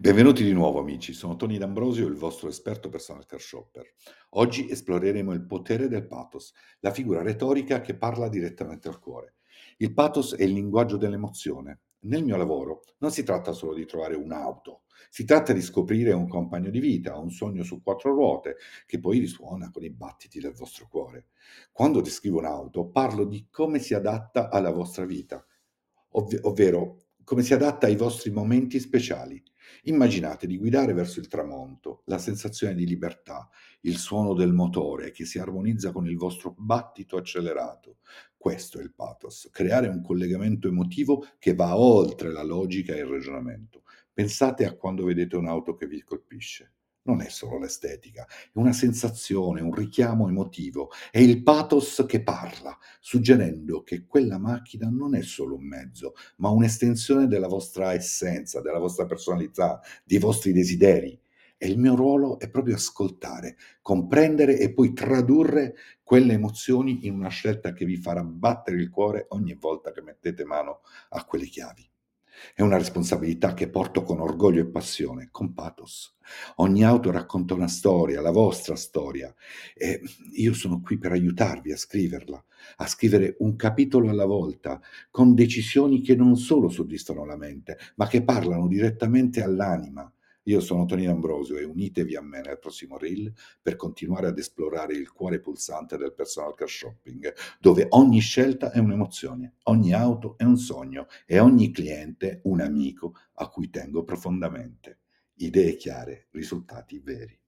Benvenuti di nuovo amici, sono Tony D'Ambrosio, il vostro esperto personal car shopper. Oggi esploreremo il potere del pathos, la figura retorica che parla direttamente al cuore. Il pathos è il linguaggio dell'emozione. Nel mio lavoro non si tratta solo di trovare un'auto, si tratta di scoprire un compagno di vita, un sogno su quattro ruote che poi risuona con i battiti del vostro cuore. Quando descrivo un'auto parlo di come si adatta alla vostra vita, ovv- ovvero come si adatta ai vostri momenti speciali. Immaginate di guidare verso il tramonto, la sensazione di libertà, il suono del motore che si armonizza con il vostro battito accelerato. Questo è il pathos, creare un collegamento emotivo che va oltre la logica e il ragionamento. Pensate a quando vedete un'auto che vi colpisce non è solo l'estetica, è una sensazione, un richiamo emotivo, è il pathos che parla, suggerendo che quella macchina non è solo un mezzo, ma un'estensione della vostra essenza, della vostra personalità, dei vostri desideri. E il mio ruolo è proprio ascoltare, comprendere e poi tradurre quelle emozioni in una scelta che vi farà battere il cuore ogni volta che mettete mano a quelle chiavi. È una responsabilità che porto con orgoglio e passione, con pathos. Ogni auto racconta una storia, la vostra storia, e io sono qui per aiutarvi a scriverla, a scrivere un capitolo alla volta, con decisioni che non solo soddisfano la mente, ma che parlano direttamente all'anima, io sono Tonino Ambrosio e unitevi a me nel prossimo reel per continuare ad esplorare il cuore pulsante del personal car shopping, dove ogni scelta è un'emozione, ogni auto è un sogno e ogni cliente un amico a cui tengo profondamente. Idee chiare, risultati veri.